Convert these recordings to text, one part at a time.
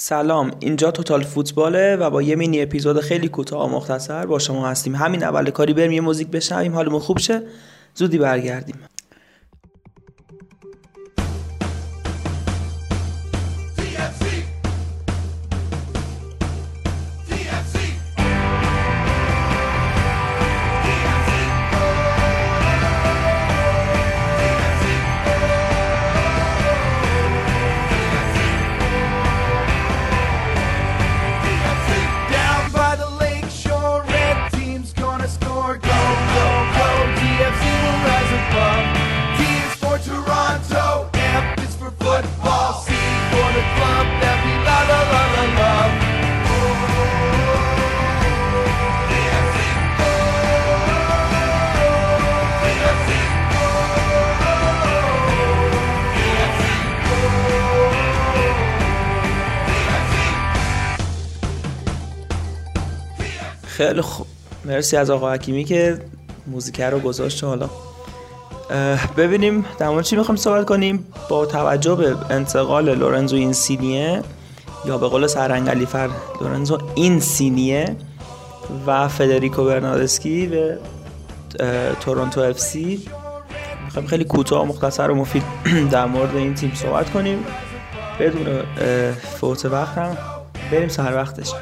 سلام اینجا توتال فوتباله و با یه مینی اپیزود خیلی کوتاه و مختصر با شما هستیم. همین اول کاری بریم یه موزیک بشنویم حالمون خوب شه؟ زودی برگردیم. خیلی خوب مرسی از آقا حکیمی که موزیک رو گذاشت حالا. ببینیم در مورد چی می‌خوایم صحبت کنیم؟ با توجه به انتقال لورنزو اینسینیه یا به قول سرنگلی فر لورنزو اینسینیه و فدریکو برناردسکی به تورنتو اف سی. می‌خوایم خیلی کوتاه و مختصر و مفید در مورد این تیم صحبت کنیم. بدون فوت وقت هم بریم سر وقتش.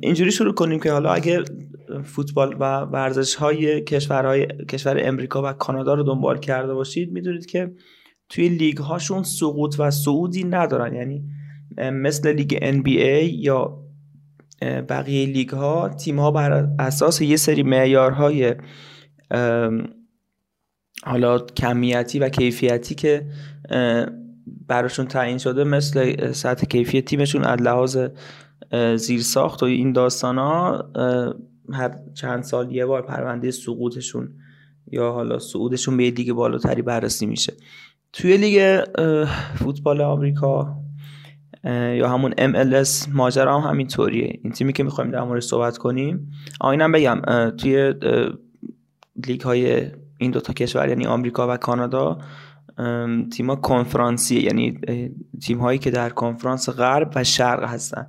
اینجوری شروع کنیم که حالا اگه فوتبال و ورزش های کشورهای کشور امریکا و کانادا رو دنبال کرده باشید می‌دونید که توی لیگ هاشون سقوط و صعودی ندارن. یعنی مثل لیگ NBA یا بقیه لیگ ها تیم ها بر اساس یه سری معیارهای حالا کمیتی و کیفیتی که براشون تعیین شده مثل سطح کیفی تیمشون از لحاظ زیرساخت و این داستان ها هر چند سال یه بار پرونده سقوطشون یا حالا صعودشون به لیگ بالاتری بررسی میشه. توی لیگ فوتبال آمریکا یا همون MLS ماجرا هم همینطوریه. این تیمی که می‌خوایم در مورد صحبت کنیم. آینم بگم توی لیگ های این دوتا کشور یعنی آمریکا و کانادا تیما کنفرانسیه. یعنی تیم هایی که در کنفرانس غرب و شرق هستن.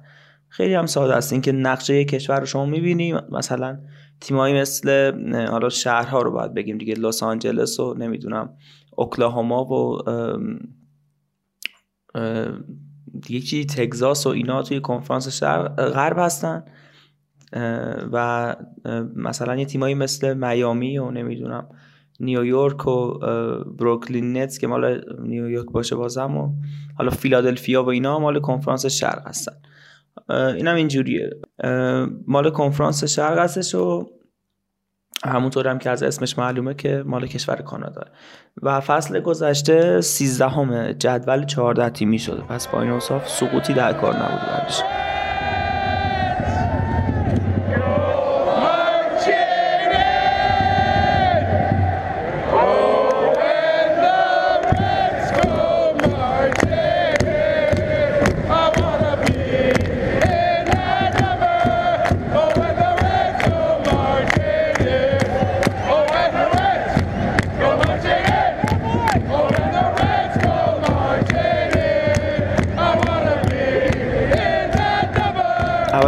خیلی هم ساده است. اینکه نقشه کشور رو شما می‌بینی مثلا تیمایی مثل حالا شهرها رو باید بگیم دیگه لس آنجلس و نمی‌دونم اوکلاهوما و دیگه چی تگزاس و اینا توی کنفرانس شرق غرب هستن. و مثلا یه تیمایی مثل میامی و نمی‌دونم نیویورک و بروکلین نتس که مال نیویورک باشه بازم و حالا فیلادلفیا و اینا مال کنفرانس شرق هستن. اینم اینجوریه. مال کنفرانس شرق هستش و همونطور هم که از اسمش معلومه که مال کشور کانادا. و فصل گذشته 13 همه جدول 14 تیمی شده. پس با این اوصاف سقوطی در کار نبود برش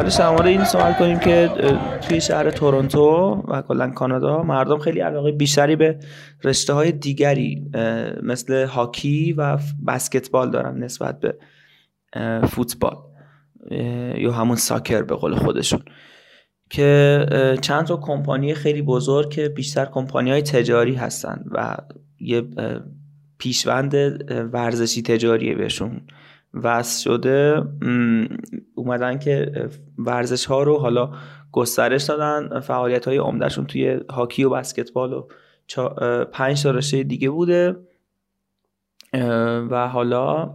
اولش در مورد این سوال کنیم که توی شهر تورنتو و کلا کانادا مردم خیلی علاقه بیشتری به رشته های دیگری مثل هاکی و بسکتبال دارن نسبت به فوتبال یا همون ساکر به قول خودشون. که چند تا کمپانی خیلی بزرگ که بیشتر کمپانی های تجاری هستن و یه پیشوند ورزشی تجاریه بهشون وصل شده اومدن که ورزش ها رو حالا گسترش دادن. فعالیت های عمدهشون توی هاکی و بسکتبال و پنج تا رشته دیگه بوده. و حالا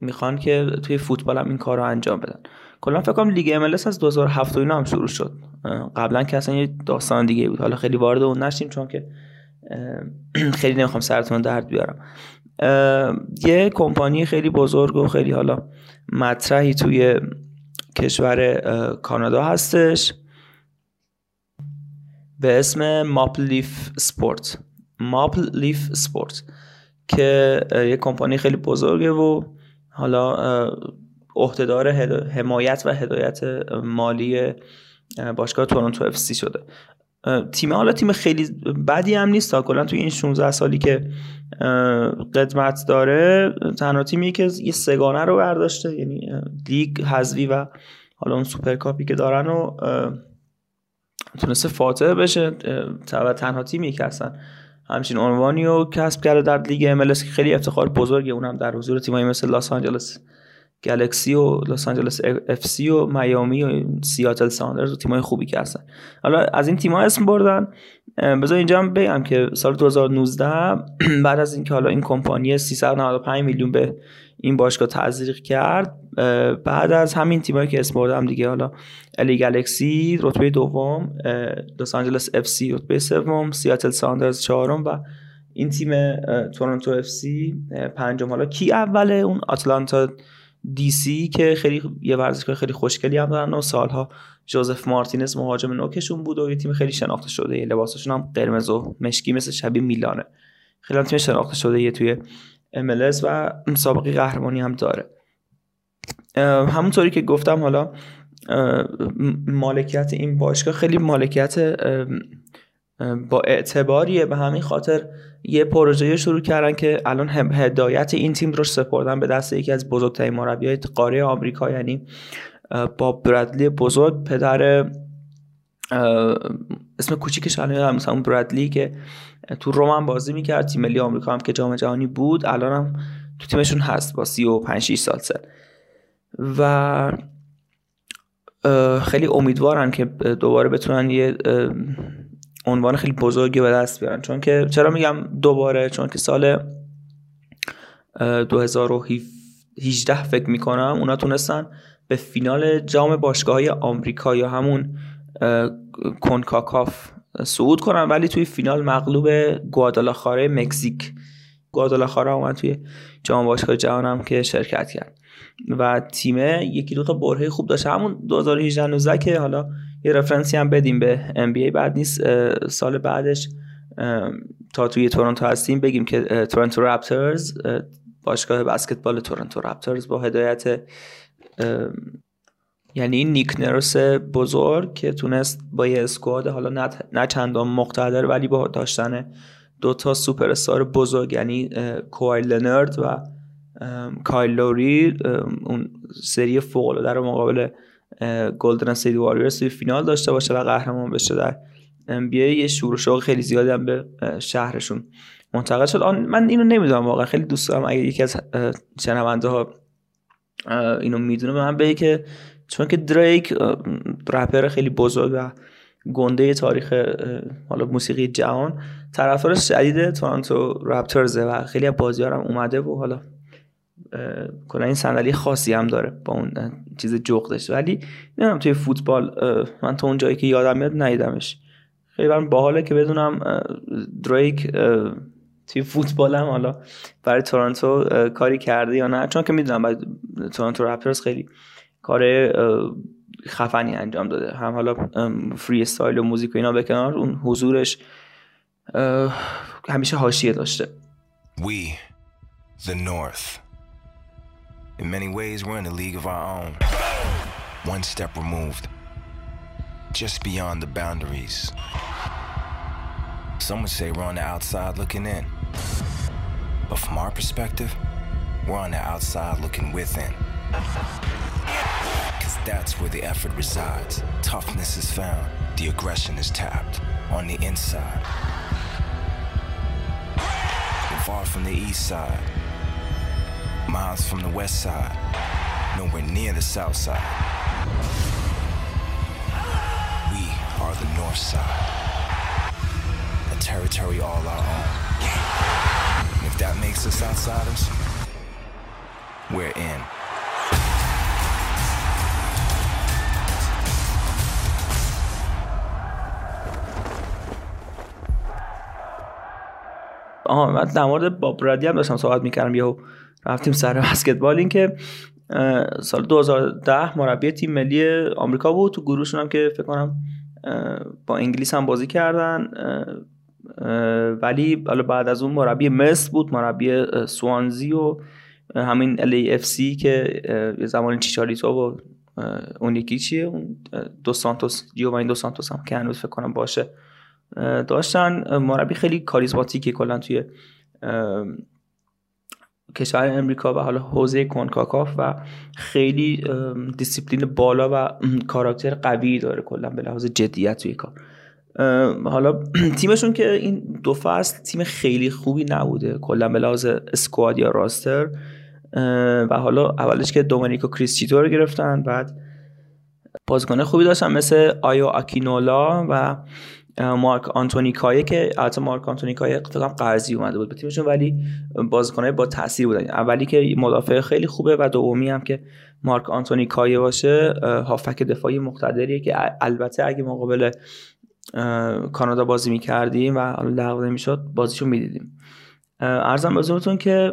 می‌خوان که توی فوتبال هم این کار رو انجام بدن. کلا فکر کنم لیگ ام از 2007 اینا هم شروع شد. قبلا که اصلا یه داستان دیگه بود. حالا خیلی وارد اون نشیم چون که خیلی نمی‌خوام سرتون درد بیارم. یه کمپانی خیلی بزرگ و خیلی حالا مطرحی توی کشور کانادا هستش. به اسم ماپل لیف سپورت. ماپل لیف سپورت که یه کمپانی خیلی بزرگه و حالا عهدهدار حمایت و هدایت مالی باشگاه تورنتو اف سی شده. تیم حالا تیم خیلی بدی هم نیست. کلا توی این 16 سالی که قدمت داره تنها تیمی که یه سگانه رو برداشته یعنی لیگ حذوی و حالا اون سوپرکاپی که دارن و تونسته فاتحش بشه. و تنها تیمی که هستن همچین عنوانی رو کسب کرده در لیگ ام که خیلی افتخار بزرگه. اونم در حضور تیمایی مثل لاس آنجلس. گلکسی و لس آنجلس اف سی و میامی و سیاتل ساندرز و تیمای خوبی که هستن. حالا از این تیم‌ها اسم بردن. بذار اینجا هم بگم که سال 2019 بعد از اینکه حالا این کمپانی 395 میلیون به این باشگاه تزریق کرد بعد از همین تیمایی که اسم بردم دیگه حالا ال ای گلکسی رتبه دوم لس آنجلس اف سی رتبه سوم سیاتل ساندرز چهارم و این تیم تورنتو اف سی پنجم. حالا کی اوله اون آتلانتا دی سی که خیلی یه ورزشگاه خیلی خوشگلی هم دارن و سالها جوزف مارتینز مهاجم نوکشون بود و یه تیم خیلی شناخته شده. یه لباسشون هم قرمز و مشکی مثل شبیه میلانه. خیلی هم تیم شناخته شده یه توی MLS و سابقه قهرمانی هم داره. همونطوری که گفتم حالا مالکیت این باشگاه خیلی مالکیت با اعتباریه. به همین خاطر یه پروژه شروع کردن که الان هدایت این تیم رو سپردن به دست یکی از بزرگترین مربیای قاره آمریکا یعنی با برادلی بزرگ پدر اسم کوچیکش الان مثلا اون برادلی که تو رومن بازی می‌کرد تیم ملی آمریکا هم که جام جهانی بود الان هم تو تیمشون هست با 35 6 سال سن. و خیلی امیدوارن که دوباره بتونن یه عنوان خیلی بزرگی به دست بیارن. چون که چرا میگم دوباره؟ چون که سال 2018 فکر می‌کنم اونا تونستن به فینال جام باشگاه های آمریکا یا همون کنکاکاف صعود کنن. ولی توی فینال مغلوب گوادالاخاره مکزیک. گوادالاخاره اومد توی جام باشگاه جهان هم که شرکت کرد. و تیم یکی دو تا برهه خوب داشت. همون 2018 19 که حالا یه رفرنسی هم بدیم به NBA بعد نیست سال بعدش تا توی تورنتو هستیم بگیم که تورنتو رپترز باشگاه بسکتبال تورنتو رپترز با هدایت یعنی این نیک نرس بزرگ که تونست با یه squad حالا نه چندان مقتدر ولی با داشتن دو تا سوپر استار بزرگ یعنی کوای لنرد و کایل لوری اون سری فوق العاده رو مقابل گلدن استیت واریورز توی فینال داشته باشه و قهرمان بشه در ام یه شور و شوق خیلی زیادی هم به شهرشون منتقل شد. من اینو نمی‌دونم واقعا. خیلی دوست دارم اگه یکی از شنونده ها اینو می‌دونه من بگه که چون که دریک رپر خیلی بزرگ و گنده تاریخ حالا موسیقی جهان طرفدار شدید تورنتو رپترزه و خیلی از بازیارم اومده و حالا کلا این صندلی خاصی هم داره با اون چیز جغدش. ولی نمی‌دونم توی فوتبال من تا اون جایی که یادم میاد ندیدمش. خیلی برام باحاله که بدونم دریک توی فوتبال هم حالا برای تورنتو کاری کرده یا نه. چون که می‌دونم برای تورنتو رپترز خیلی کار خفنی انجام داده. هم حالا فری استایل و موزیک و اینا به اون حضورش همیشه حاشیه داشته. We, the North. In many ways, we're in a league of our own. One step removed, just beyond the boundaries. Some would say we're on the outside looking in. But from our perspective, we're on the outside looking within. Because that's where the effort resides. Toughness is found, the aggression is tapped on the inside. We're far from the east side, miles from the west side, nowhere near the south side. are the North Side, a territory all our own. And if that makes us outsiders, we're in. آها من در مورد باب برادی هم داشتم صحبت میکردم یهو رفتیم سر بسکتبال. این که سال 2010 مربی تیم ملی آمریکا بود. تو گروهشون هم که فکر کنم با انگلیس هم بازی کردن. ولی حالا بعد از اون مربی مصر بود مربی سوانزی و همین LAFC که یه زمان چیچاریتو و اون یکی چیه؟ اون دو سانتوس جیوانی دو سانتوس هم که هنوز فکر کنم باشه داشتن. مربی خیلی کاریزماتیکه کلا توی کشور امریکا و حالا حوزه کنکاکاف و خیلی دیسیپلین بالا و کاراکتر قوی داره کلا به لحاظ جدیت توی کار. حالا تیمشون که این دو فصل تیم خیلی خوبی نبوده کلا به لحاظ squad یا roster. و حالا اولش که دومینیکو کریشیتو رو گرفتن بعد بازیکن خوبی داشتن مثل آیو آکینولا و مارک آنتونی کایه که البته مارک آنتونی کایه فکر قرضی اومده بود به تیمشون ولی بازیکنای با تاثیر بودن. اولی که مدافع خیلی خوبه و دومی هم که مارک آنتونی کایه باشه هافک دفاعی مقتدریه که البته اگه مقابل کانادا بازی می‌کردیم و لغو نمی‌شد بازیشو می‌دیدیم. ارزم به که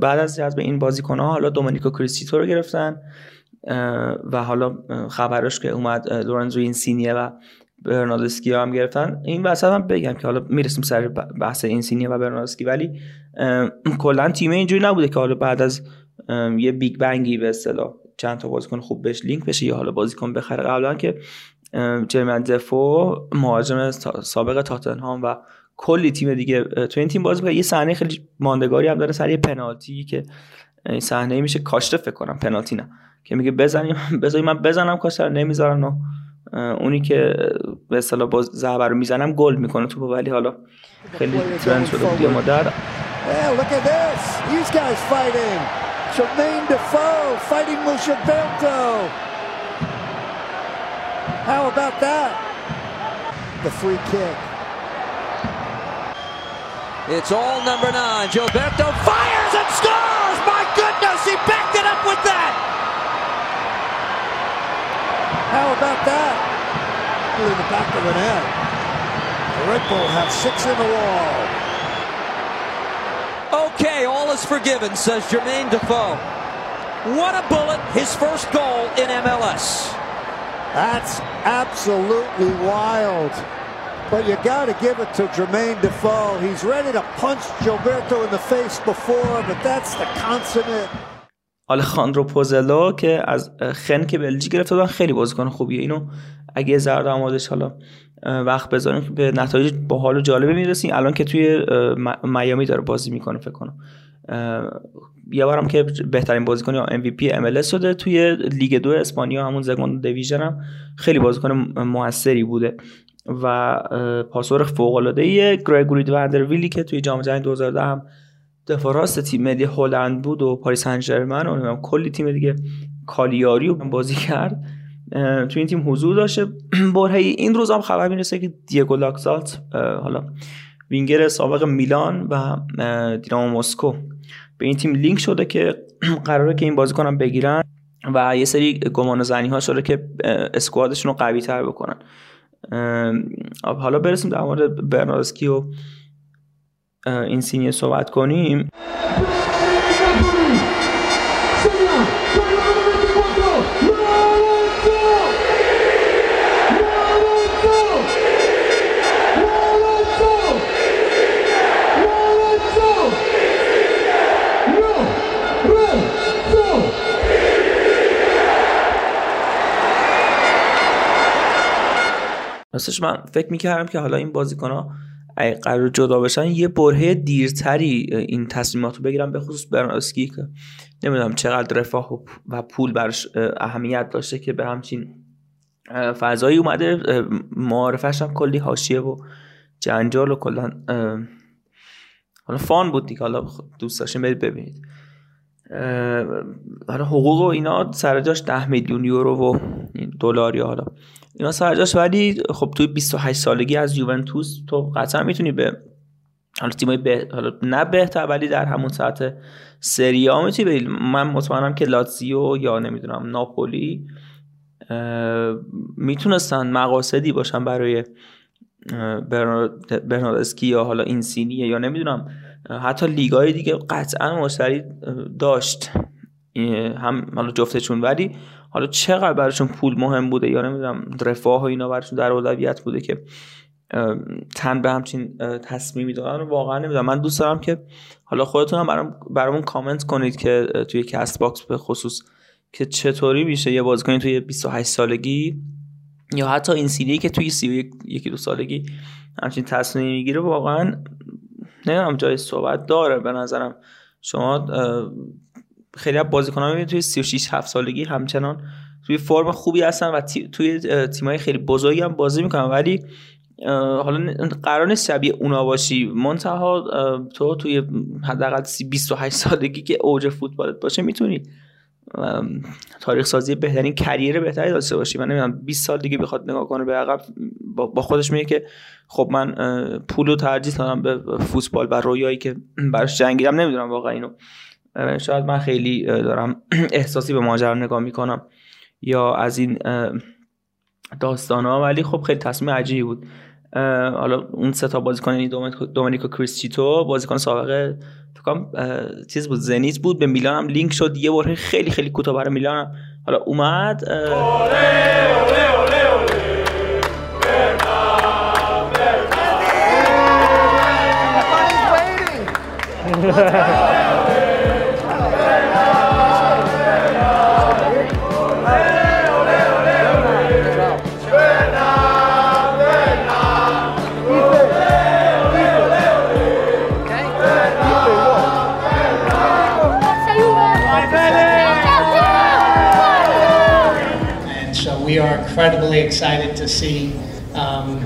بعد از جذب این بازیکن ها حالا دومینیکو کریستیتو رو گرفتن و حالا خبرش که اومد لورنزو اینسینیه و برناردسکی هم گرفتن. این وسط هم بگم که حالا می‌رسیم سر بحث اینسینیه و برناردسکی ولی کلا تیم اینجوری نبوده که حالا بعد از یه big bang ی به اصطلاح چند تا بازیکن خوب بهش لینک بشه یا حالا بازیکن بخره. قبلا که جرمن دفو مهاجم سابق تاتنهام و کلی تیم دیگه تو این تیم بازی. یه صحنه خیلی ماندگاری هم داره سر یه پنالتی که صحنه میشه کاشته فکر کنم. پنالتی نه. که میگه بزنیم بذاری من بزنم کاشته نمی‌ذارن و اونی که به اصطلاح با ضربه رو می‌زنم گل می‌کنه تو ولی حالا خیلی ترند شده بود یه مدت Yeah, look at this. These guys fighting. Jermaine Defoe fighting Mushaberto. How about that? The free kick. It's all number nine. Gilberto fires and scores! My goodness, he backed it up with that! How about that? In the back of the net. The Red Bull have six in the wall. Okay, all is forgiven, says Jermaine Defoe. What a bullet, his first goal in MLS. That's absolutely wild. But you got to give it to Jermaine Defoe. He's ready to punch Gilberto in the face before, but that's the consummate. آلخاندرو پوزلو که از خن که بلژیک گرفته بودن خیلی بازیکن خوبیه. اینو اگه در موردش حالا وقت بذاریم به نتایج باحال و جالبه می‌رسیم. الان که توی میامی داره بازی می‌کنه فکر کنم. یه بارم که بهترین بازیکن یا MVP MLS شده توی لیگ دو اسپانیا همون زگوند دیویژن هم خیلی بازیکن موثری بوده. و پاسور فوق العاده گرگوری وندرویلی که توی جام جهانی 2010 هم دفاع راست تیم ملی هلند بود و پاریس سن ژرمن و کلی تیم دیگه کالیاری بازی کرد. تو این تیم حضور داشته برهی این روز هم خبر می‌رسه که دیگو لاکزالت حالا وینگر سابق میلان و دینامو مسکو به این تیم لینک شده که قراره که این بازیکن هم بگیرن و یه سری گمان و زنی ها شده که اسکوادشون رو قوی تر بکنن حالا برسیم در مورد برناردسکی و این سینیه صحبت کنیم. راستش من فکر می‌کردم که حالا این بازیکن ها اگه قرار جدا بشن یه برهه دیرتری این تصمیمات رو بگیرن به خصوص برناسکی که نمی‌دونم چقدر رفاه و- پول برش اهمیت داشته که به همچین فضایی اومده. معارفش هم کلی حاشیه و جنجال و کلا حالا فان بود دیگه. حالا خ- دوست داشتین برید ببینید. حالا حقوق و اینا سر جاش 10 میلیون یورو و دلار یا حالا اینا سرجاش ولی خب توی 28 سالگی از یوونتوس تو قطعا می‌تونی به حالا تیمای به... حالا نه بهتر ولی در همون سطح سری ها می‌تونی بری. من مطمئنم که لاتزیو یا نمی‌دونم ناپولی می‌تونستن مقاصدی باشن برای برناردسکی یا حالا اینسینی یا نمی‌دونم حتی لیگای دیگه قطعا مشتری داشت. هم حالا جفتشون. ولی حالا چقدر براشون پول مهم بوده یا نمی‌دونم رفاه و اینا براشون در اولویت بوده که تن به همچین تصمیمی دادن؟ واقعا نمی‌دونم. من دوست دارم که حالا خودتون هم برام برامون کامنت کنید که توی کست باکس به خصوص که چطوری میشه یه بازیکن توی 28 سالگی یا حتی اینسینیه که توی 31 یکی دو سالگی همچین تصمیمی می‌گیره واقعا نمی‌دونم جای صحبت داره. به نظرم شما خیلی از بازیکنان می‌بینید توی 36 7 سالگی همچنان توی فرم خوبی هستن و توی تیمای خیلی بزرگی هم بازی می‌کنن. ولی حالا قرار شبیه اونا باشی. منتها تو توی حداقل 28 سالگی که اوج فوتبالت باشه می‌تونی تاریخ سازی بهترین کریر بهتری داشته باشی. من نمی‌دونم 20 سال دیگه بخواد نگاه کنه به عقب با خودش میگه که خب من پول و ترجیح دادم به فوتبال و رویایی که براش جنگیدم. نمی‌دونم واقعا اینو. شاید من خیلی دارم احساسی به ماجرا نگاه می‌کنم یا از این داستان ها ولی خب خیلی تصمیم عجیبی بود حالا اون سه تا بازیکن یعنی دومینیکو کریستیتو بازیکن سابقه فکرم چیز بود زنیت بود به میلان هم لینک شد یه بره خیلی خیلی کوتاه برای میلان هم. حالا اومد excited to see um,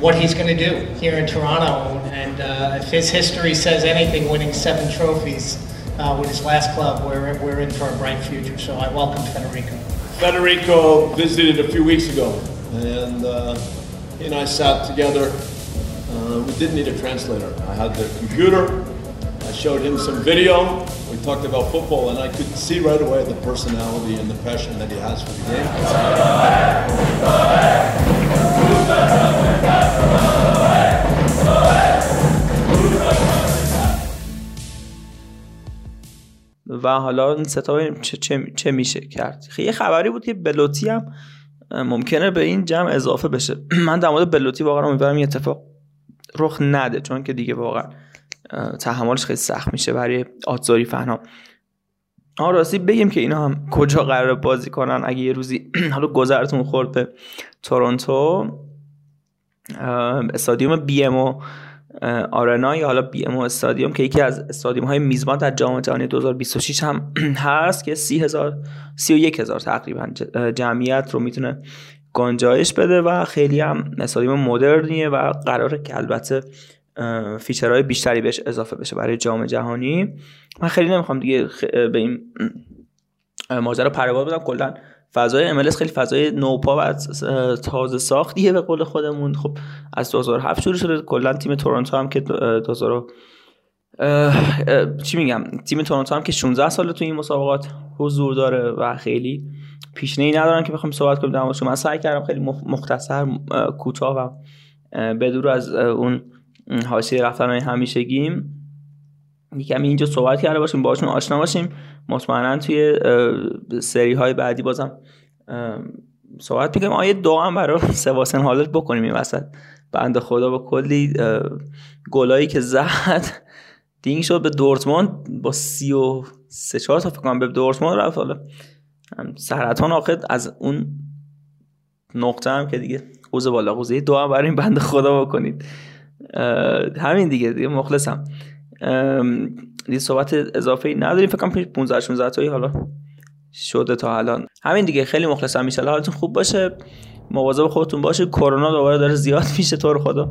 what he's going to do here in Toronto. And uh, if his history says anything, winning seven trophies uh, with his last club, we're, we're in for a bright future. So I welcome Federico. Federico visited a few weeks ago, and uh, he and I sat together. Uh, we didn't need a translator. I had the computer. I showed him some video. Talked about football, and I could see right away the personality and the passion that he has for the game. و حالا این ستا چه, چه, چه میشه کرد یه خبری بود که بلوتی هم ممکنه به این جمع اضافه بشه من در مورد بلوتی واقعا امیدوارم این اتفاق رخ نده چون که دیگه واقعا تحملش خیلی سخت میشه برای آتزاری فنا. آن راستی بگیم که اینا هم کجا قرار بازی کنن. اگه یه روزی حالا گذرتون خورد به تورنتو استادیوم بی ام آرنا یا حالا BMO استادیوم که یکی از استادیوم های میزبان در جام جهانی 2026 هم هست که 30 هزار 31 هزار تقریبا جمعیت رو می‌تونه گنجایش بده و خیلی هم استادیوم مدرنیه و قراره که البته feature های بیشتری بهش اضافه بشه برای جام جهانی. من خیلی نمی‌خوام دیگه به این ماجرا پر و بال بدم. کلا فضای MLS خیلی فضای نوپا و تازه ساختیه به قول خودمون. خب از 2007 شروع شده. کلا تیم تورنتو هم که 2000 چی میگم؟ تیم تورنتو هم که 16 ساله تو این مسابقات حضور داره و خیلی پیشنهی ندارن که بخوام صحبت کنیم در من سعی کردم خیلی مختصر کوتاه و بدور از اون حاشیه های همیشگیم. یکم اینجا صحبت کرده باشیم باشون آشنا باشیم. مطمئنا توی سری های بعدی بازم صحبت می‌کنیم. آیه دو هم برای سواسن حالت بکنیم این وسط. بند خدا با کلی گلایی که زد دینگ شد به دورتموند. با سی و سه چهار تا فکر به دورتموند رفت. حالا سرطان آخر از اون نقطه هم که دیگه قوز بالا قوزه هم برای این بند خدا بکنید. همین دیگه دیگه مخلصم. دیگه صحبت اضافه نداریم. فکر کنم 15 16 تایی حالا شده تا الان. همین دیگه خیلی مخلصم. ان حالتون خوب باشه. مواظب خودتون باشید کرونا دوباره داره زیاد میشه طور خدا.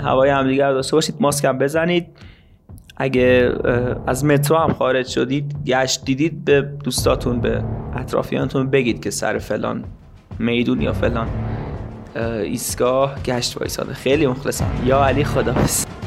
هوای همدیگه داشته باشید. ماسک بزنید. اگه از مترو هم خارج شدید گشت دیدید به دوستاتون به اطرافیانتون بگید که سر فلان میدون یا فلان. ایستگاه گشت وایساده. خیلی مخلصم. یا علی خداحافظ.